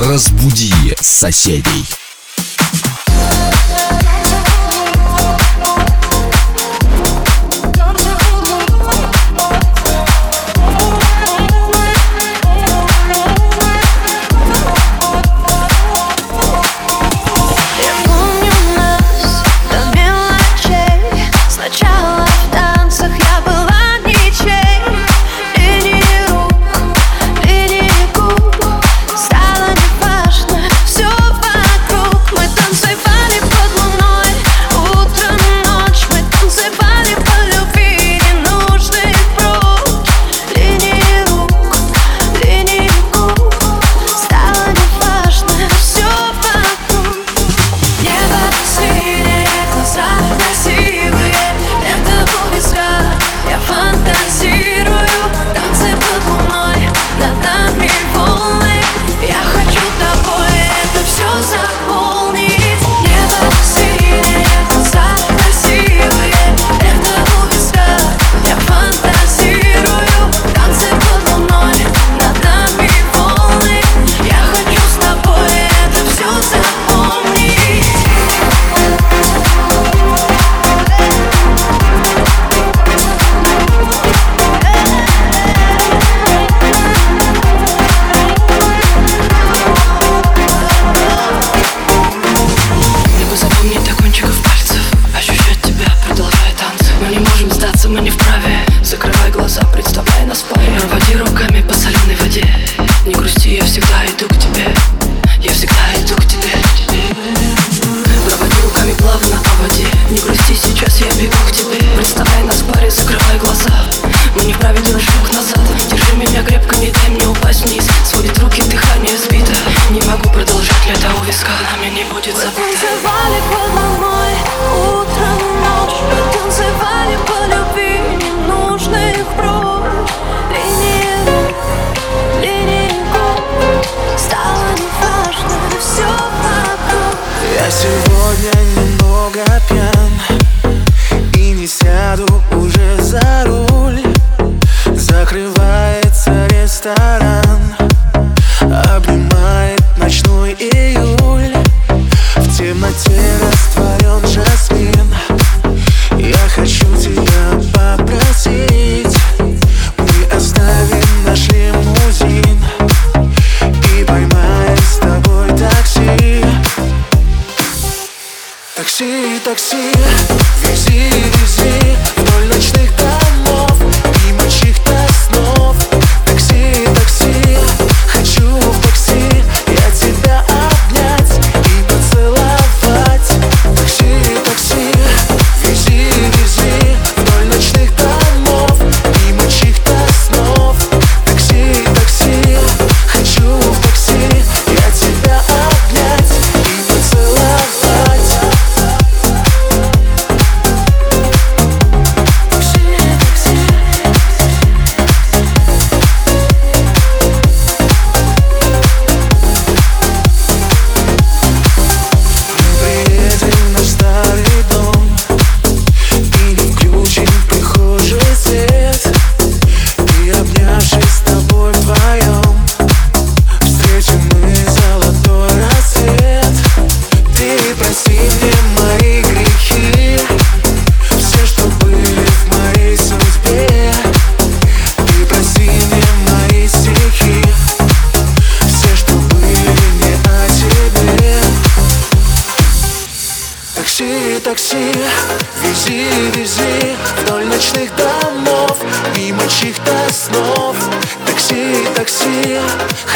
Разбуди соседей.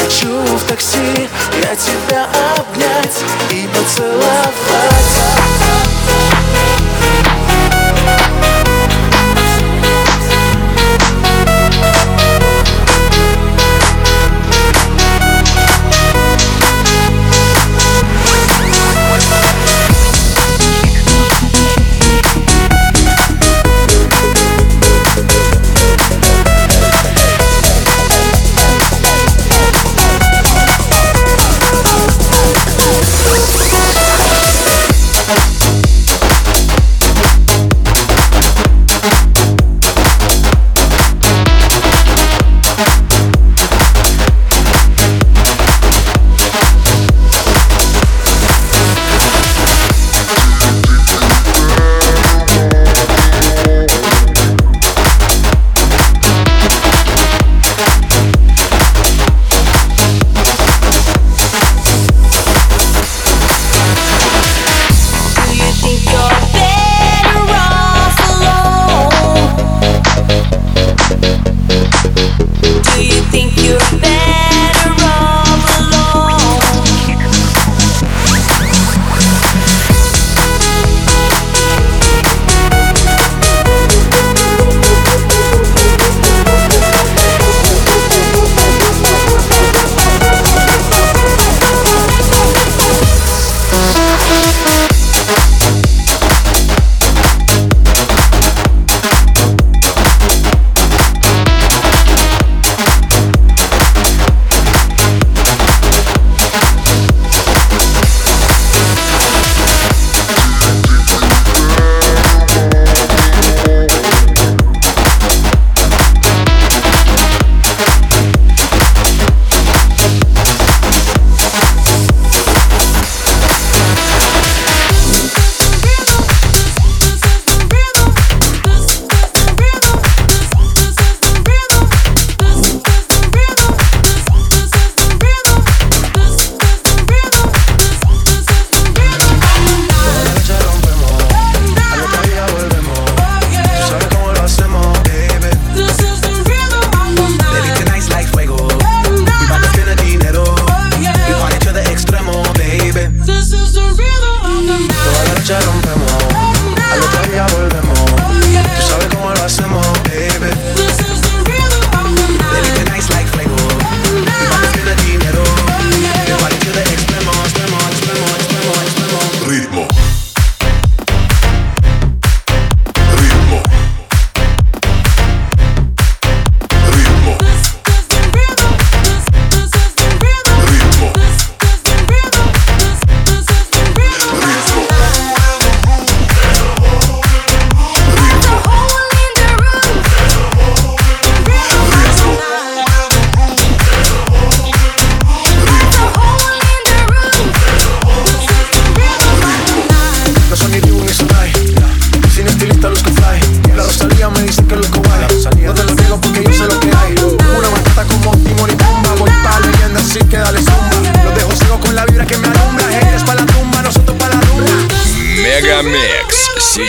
Хочу в такси я тебя обнять и поцеловать.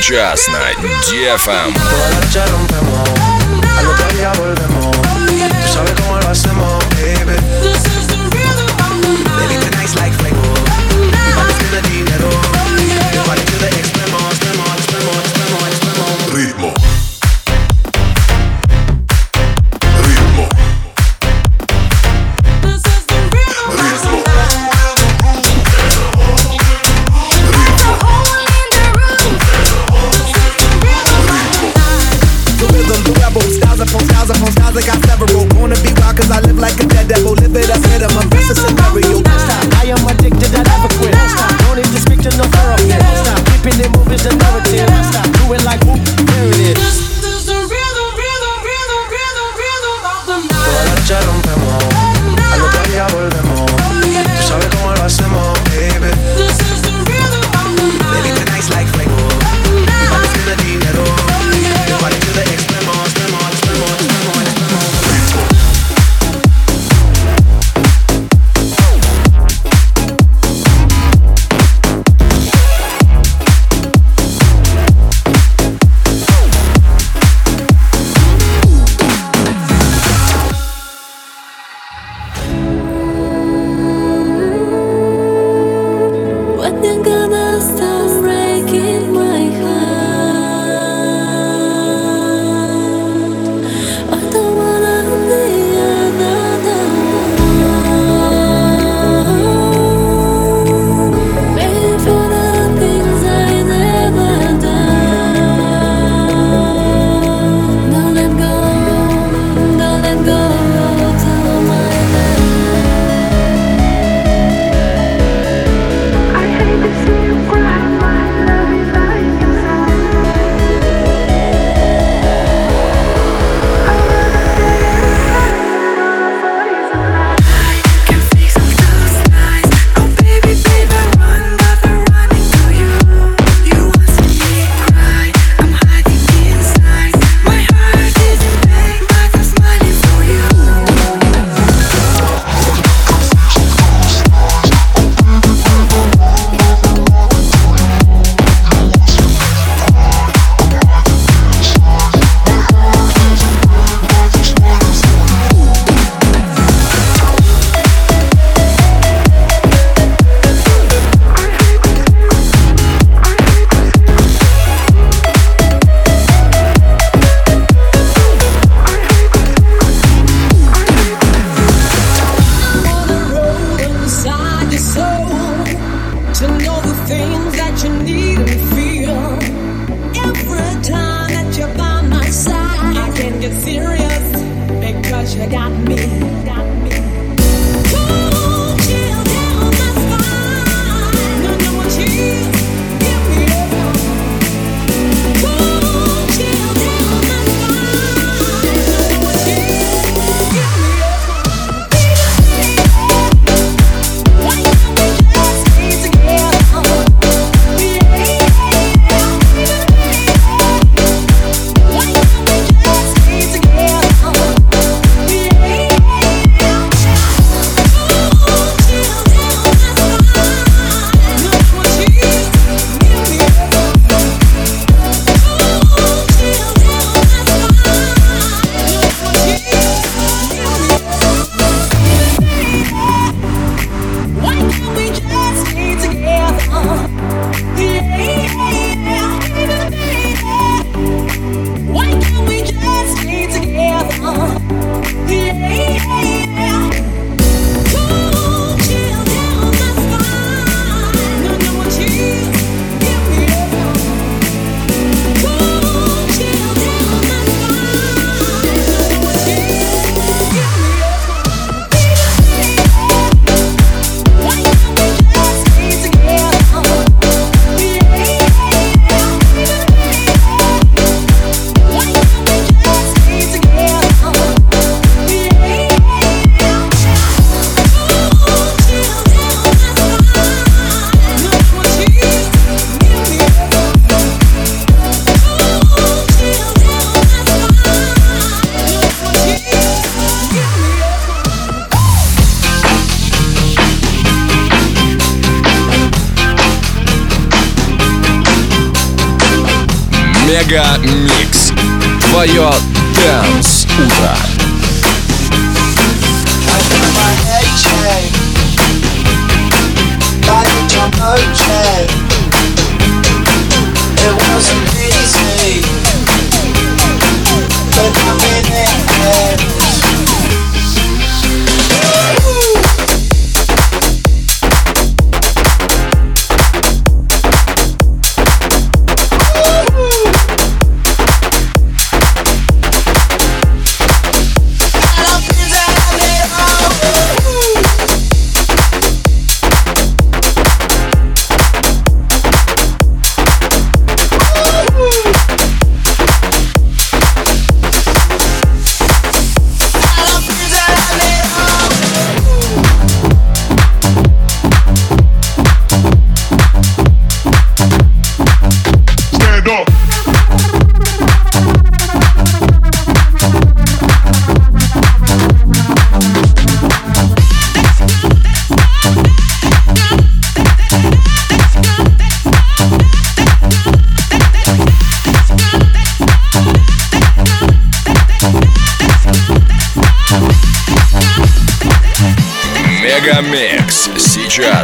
сейчас на DFM.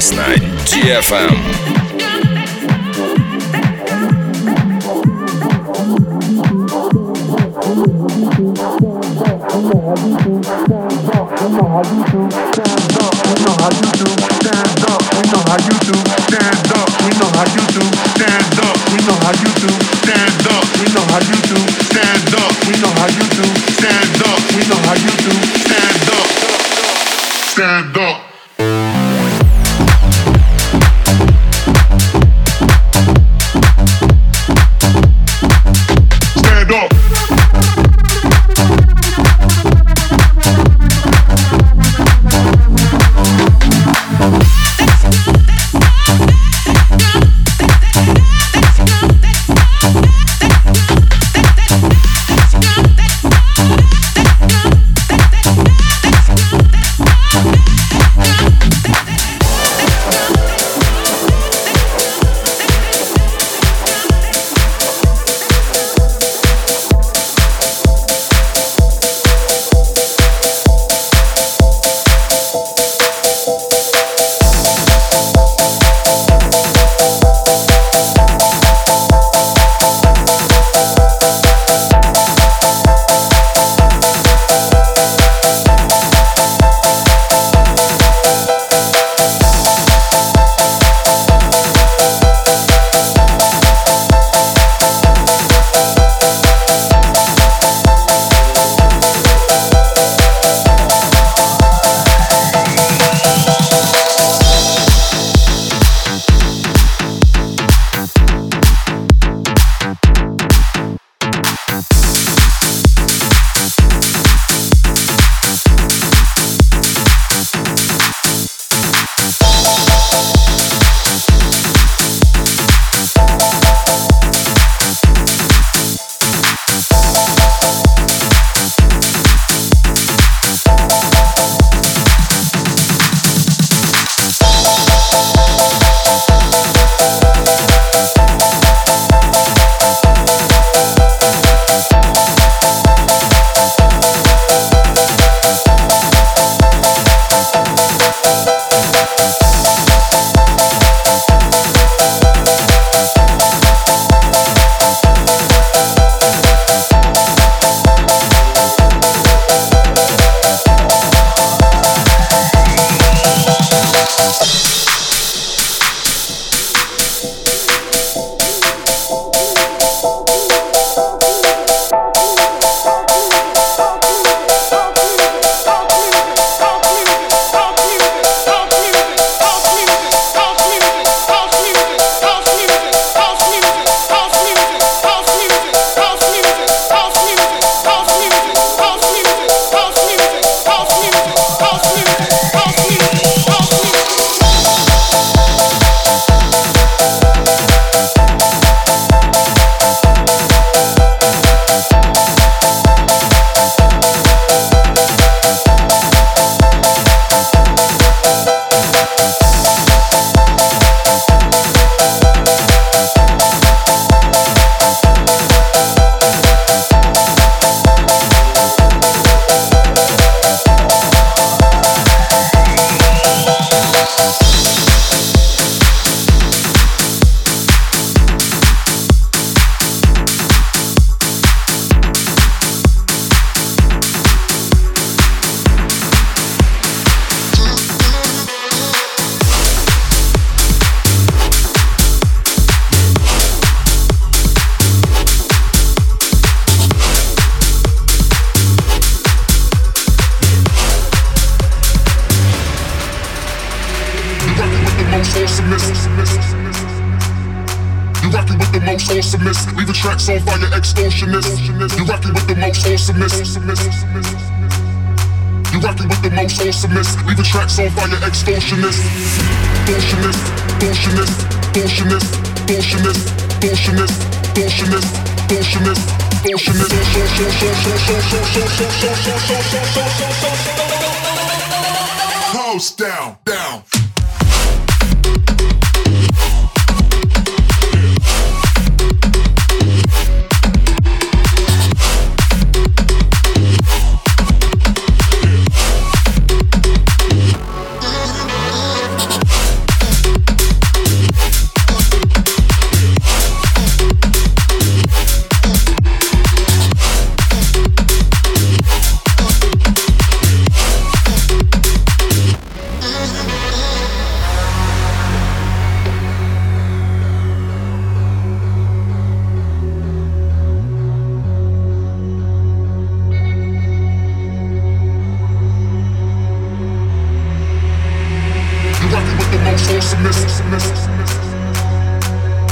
Сейчас на DFM. Stand awesomest. Leaving tracks on fire, extortionist. You rockin' with the most awesomest. You rockin' with the most awesomest. Leaving tracks on fire, extortionist. Extortionist, extortionist, extortionist, extortionist, extortionist, extortionist, extortionist, extortionist. House down, down.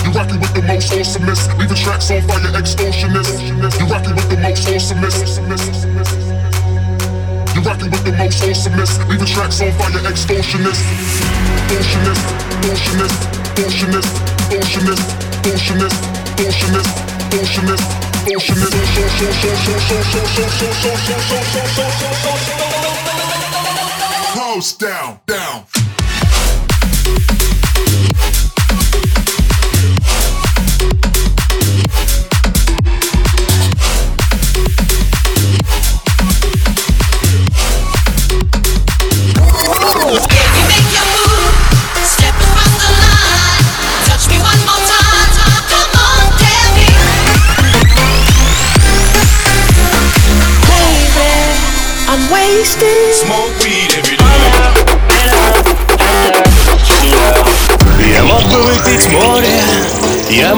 You rockin' with the most awesomest. Leaving tracks on fire, extortionist. You rockin' with the most awesomest. You rockin' with the most awesomest. Leaving tracks on fire, extortionist. Extortionist, extortionist, extortionist, extortionist, extortionist, extortionist, extortionist, extortionist. House down, down. Thank you.